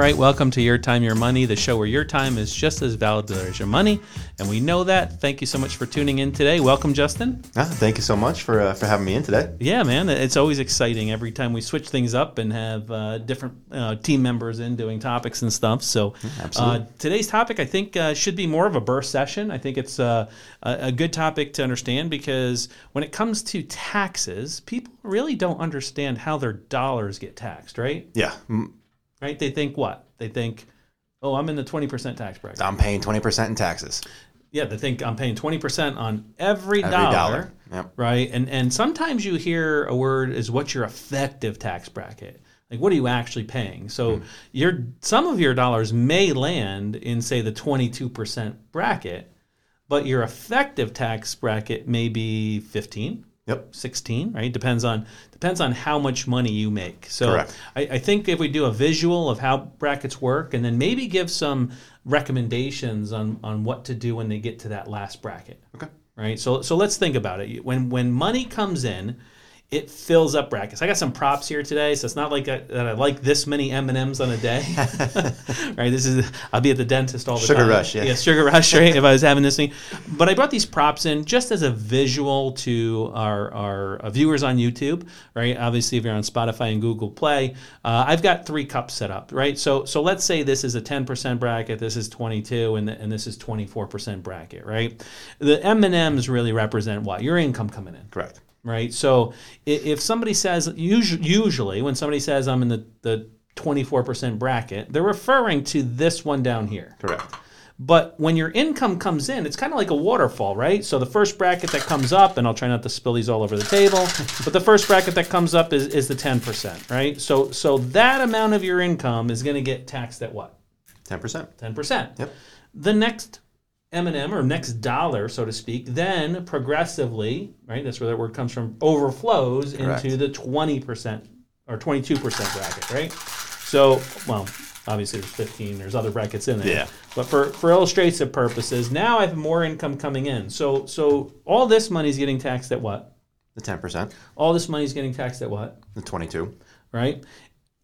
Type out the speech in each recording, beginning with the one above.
right, welcome to Your Time, Your Money, the show where your time is just as valuable as your money. And we know that. Thank you so much for tuning in today. Welcome, Justin. Ah, thank you so much for uh, for having me in today. Yeah, man, it's always exciting every time we switch things up and have uh, different uh, team members in doing topics and stuff. So, absolutely. uh, today's topic, I think, uh, should be more of a burst session. I think it's uh, a, a good topic to understand because when it comes to taxes, people really don't understand how their dollars get taxed, right? Yeah, mm, Right? They think what? They think, oh, I'm in the 20% tax bracket. I'm paying twenty percent in taxes. Yeah, they think I'm paying 20% on every, Every dollar. dollar. Yep. Right? And and sometimes you hear a word is what's your effective tax bracket? Like what are you actually paying? So Hmm. your some of your dollars may land in say the 22% bracket, but your effective tax bracket may be 15, Yep. 16, right? Depends on depends on how much money you make. So Correct. I, I think if we do a visual of how brackets work and then maybe give some recommendations on, on what to do when they get to that last bracket. Okay. Right. So so let's think about it. When when money comes in, it fills up brackets. I got some props here today, so it's not like I, that I like this many M and M's on a day. right. This is I'll be at the dentist all the Sugar time. rush, yeah. Yeah, sugar rush. Right. if I was having this thing, but I brought these props in just as a visual to our our uh, viewers on YouTube. Right. Obviously, if you're on Spotify and Google Play, uh, I've got three cups set up. Right. So so let's say this is a 10% bracket, this is 22, and and this is 24% bracket. Right. The M and M's really represent what your income coming in Correct. Right? So if somebody says, usually, usually when somebody says I'm in the, the 24% bracket, they're referring to this one down here. Correct. But when your income comes in, it's kind of like a waterfall, right? So the first bracket that comes up, and I'll try not to spill these all over the table, but the first bracket that comes up is, is the 10%, right? So so that amount of your income is going to get taxed at what? Ten percent. 10%. Yep. The next M&M or next dollar, so to speak, then progressively, right? That's where that word comes from, overflows Correct. into the 20% or 22% bracket, right? So, well, obviously there's 15, there's other brackets in there. Yeah. But for, for illustrative purposes, now I have more income coming in. So so all this money is getting taxed at what? The ten percent. All this money is getting taxed at what? The twenty-two. right?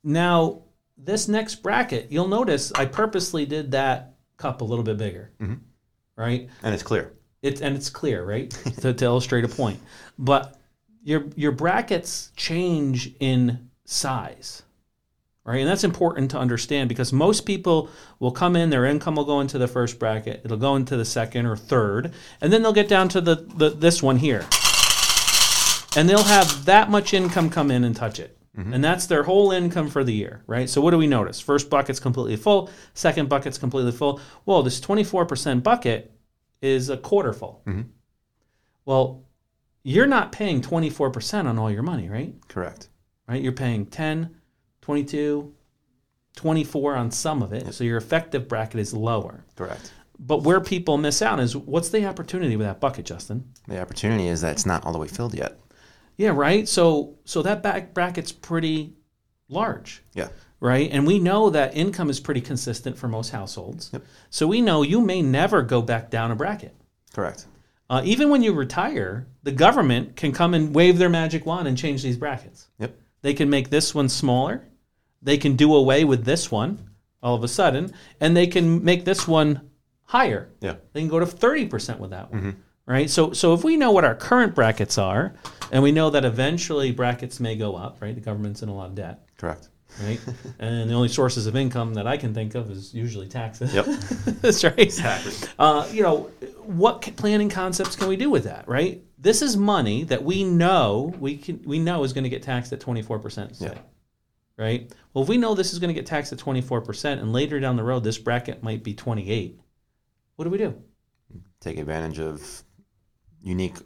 Now, this next bracket, you'll notice I purposely did that cup a little bit bigger, right? And it's clear. It, and it's clear, right? to, to illustrate a point. But your, your brackets change in size, right? And that's important to understand because most people will come in, their income will go into the first bracket, it'll go into the second or third, and then they'll get down to the, the this one here. And they'll have that much income come in and touch it. Mm-hmm. And that's their whole income for the year, right? So what do we notice? First bucket's completely full, second bucket's completely full. Well, this 24% bucket is a quarter full. Mm-hmm. Well, you're not paying 24% on all your money, right? Correct. right? You're paying 10, 22, 24 on some of it. So your effective bracket is lower. Correct. But where people miss out is what's the opportunity with that bucket, Justin? The opportunity is that it's not all the way filled yet. Yeah, right. So so that back bracket's pretty large, Yeah. right? And we know that income is pretty consistent for most households. Yep. So we know you may never go back down a bracket. Correct. Uh, even when you retire, the government can come and wave their magic wand and change these brackets. Yep. They can make this one smaller. They can do away with this one all of a sudden, and they can make this one higher. Yeah. They can go to 30% with that one. Right? So so if we know what our current brackets are, and we know that eventually brackets may go up, right? The government's in a lot of debt, Correct. right? and the only sources of income that I can think of is usually taxes. Yep. That's right. Exactly. Uh, you know, what planning concepts can we do with that, right? This is money that we know we can we know is going to get taxed at 24%, Yeah. Right? Well, if we know this is going to get taxed at 24% and later down the road this bracket might be 28, what do we do? Take advantage of unique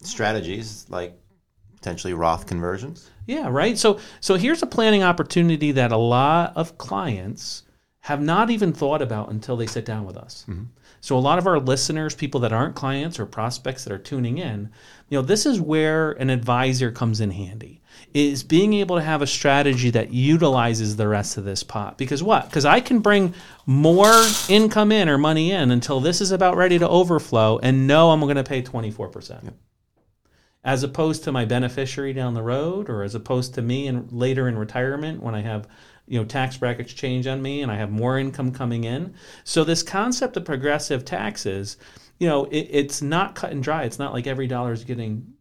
strategies like potentially Roth conversions. Yeah, right. So so here's a planning opportunity that a lot of clients have not even thought about until they sit down with us. Mm-hmm. So a lot of our listeners, people that aren't clients or prospects that are tuning in, you know, this is where an advisor comes in handy. Is being able to have a strategy that utilizes the rest of this pot. Because what? Because I can bring more income in or money in until this is about ready to overflow and know I'm going to pay 24%. As opposed to my beneficiary down the road or as opposed to me and later in retirement when I have you know tax brackets change on me and I have more income coming in. So this concept of progressive taxes, you know, it, it's not cut and dry. It's not like every dollar is getting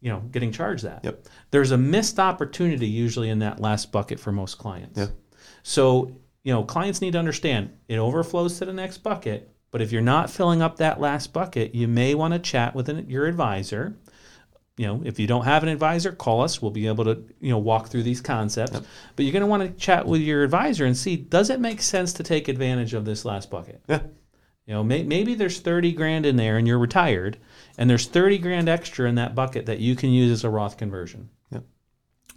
you know getting charged that. Yep. There's a missed opportunity usually in that last bucket for most clients. Yeah. So, you know, clients need to understand it overflows to the next bucket, but if you're not filling up that last bucket, you may want to chat with an, your advisor you know, if you don't have an advisor, call us. We'll be able to, you know, walk through these concepts. Yep. But you're going to want to chat with your advisor and see does it make sense to take advantage of this last bucket? Yeah. You know, may, maybe there's 30 grand in there and you're retired, and there's 30 grand extra in that bucket that you can use as a Roth conversion. Yep.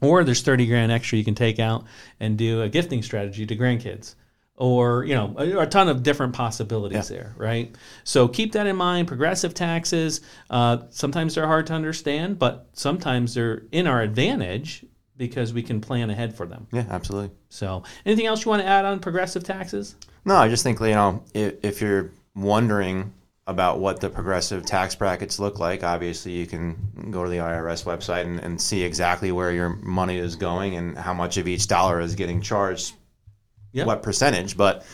Or there's 30 grand extra you can take out and do a gifting strategy to grandkids or you know a, a, ton of different possibilities yeah. there right? So keep that in mind. Progressive taxes uh, sometimes they're hard to understand but sometimes they're in our advantage because we can plan ahead for them. Yeah absolutely. So anything else you want to add on progressive taxes? No i just think you know if, if you're wondering about what the progressive tax brackets look like obviously you can go to the irs website and, and see exactly where your money is going and how much of each dollar is getting charged yep. what percentage, but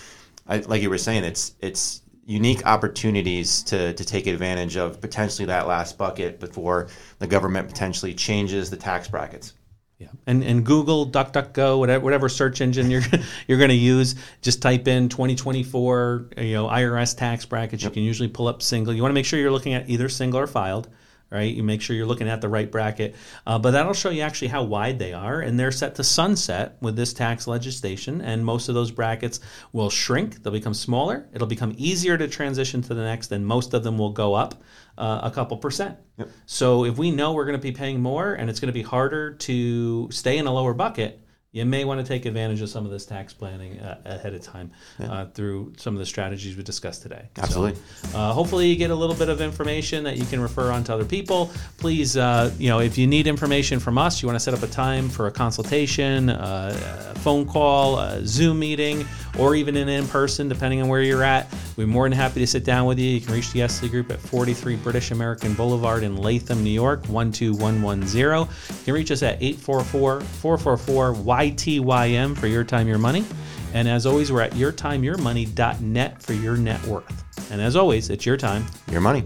I, like you were saying, it's it's unique opportunities to, to take advantage of potentially that last bucket before the government potentially changes the tax brackets. Yeah, and and Google, DuckDuckGo, whatever whatever search engine you're you're going to use, just type in 2024, you know, IRS tax brackets. Yep. You can usually pull up single. You want to make sure you're looking at either single or filed right? You make sure you're looking at the right bracket. Uh, but that'll show you actually how wide they are, and they're set to sunset with this tax legislation. And most of those brackets will shrink, they'll become smaller. It'll become easier to transition to the next, and most of them will go up uh, a couple percent. Yep. So if we know we're going to be paying more and it's going to be harder to stay in a lower bucket, you may want to take advantage of some of this tax planning uh, ahead of time yeah. uh, through some of the strategies we discussed today. Absolutely. So, uh, hopefully, you get a little bit of information that you can refer on to other people. Please, uh, you know, if you need information from us, you want to set up a time for a consultation, uh, a phone call, a Zoom meeting, or even an in person, depending on where you're at. We're more than happy to sit down with you. You can reach the SC Group at 43 British American Boulevard in Latham, New York, 12110. You can reach us at 844 444 YTYM for Your Time, Your Money. And as always, we're at yourtimeyourmoney.net for your net worth. And as always, it's your time, your money.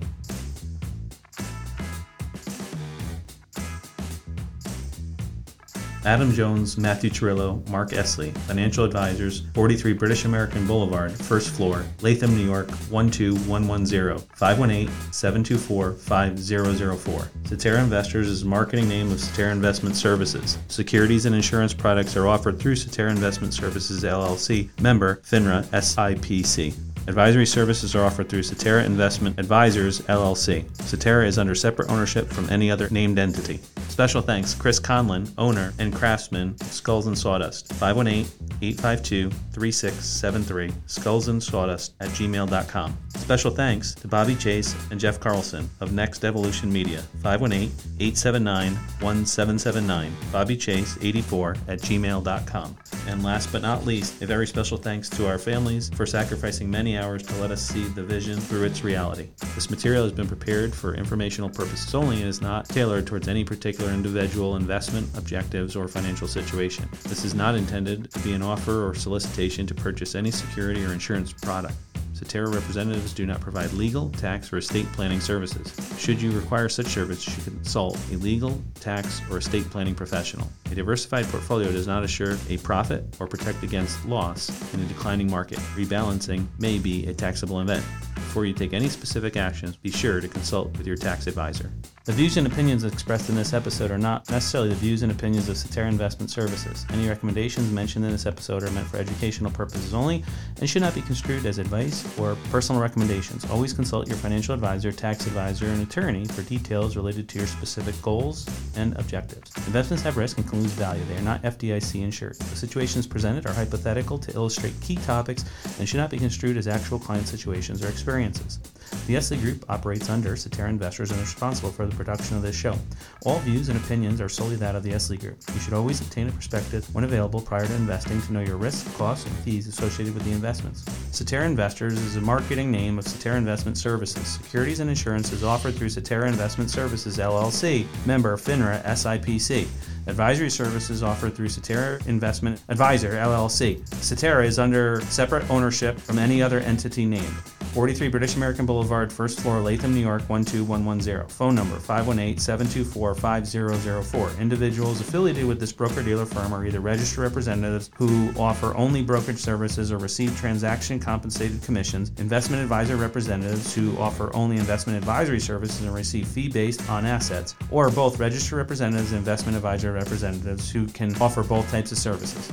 Adam Jones, Matthew Cirillo, Mark Esley, Financial Advisors, 43 British American Boulevard, first floor, Latham, New York, 12110, 518-724-5004. Cetera Investors is the marketing name of Cetera Investment Services. Securities and insurance products are offered through Cetera Investment Services LLC, member FINRA SIPC. Advisory services are offered through Cetera Investment Advisors, LLC. Cetera is under separate ownership from any other named entity. Special thanks, Chris Conlon, owner and craftsman Skulls and Sawdust, 518-852-3673, skulls and sawdust at gmail.com. Special thanks to Bobby Chase and Jeff Carlson of Next Evolution Media, 518-879-1779, Bobby Chase 84 at gmail.com. And last but not least, a very special thanks to our families for sacrificing many hours to let us see the vision through its reality. This material has been prepared for informational purposes only and is not tailored towards any particular individual investment, objectives, or financial situation. This is not intended to be an offer or solicitation to purchase any security or insurance product. Cetera representatives do not provide legal, tax, or estate planning services. Should you require such service, you should consult a legal, tax, or estate planning professional. A diversified portfolio does not assure a profit or protect against loss in a declining market. Rebalancing may be a taxable event. Before you take any specific actions, be sure to consult with your tax advisor. The views and opinions expressed in this episode are not necessarily the views and opinions of Cetera Investment Services. Any recommendations mentioned in this episode are meant for educational purposes only and should not be construed as advice or personal recommendations. Always consult your financial advisor, tax advisor, and attorney for details related to your specific goals and objectives. Investments have risk and can lose value. They are not FDIC insured. The situations presented are hypothetical to illustrate key topics and should not be construed as actual client situations or experiences. The Esley Group operates under Cetera Investors and is responsible for the production of this show. All views and opinions are solely that of the Esley Group. You should always obtain a prospectus when available prior to investing to know your risks, costs, and fees associated with the investments. Cetera Investors is a marketing name of Cetera Investment Services. Securities and insurance is offered through Cetera Investment Services LLC, member FINRA SIPC. Advisory services offered through Cetera Investment Advisor LLC. Cetera is under separate ownership from any other entity named. 43 British American Boulevard, first floor, Latham, New York 12110. Phone number 518-724-5004. Individuals affiliated with this broker-dealer firm are either registered representatives who offer only brokerage services or receive transaction compensated commissions, investment advisor representatives who offer only investment advisory services and receive fee based on assets, or both registered representatives and investment advisor representatives who can offer both types of services.